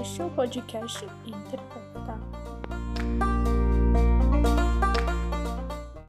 Este é o podcast Interpretar.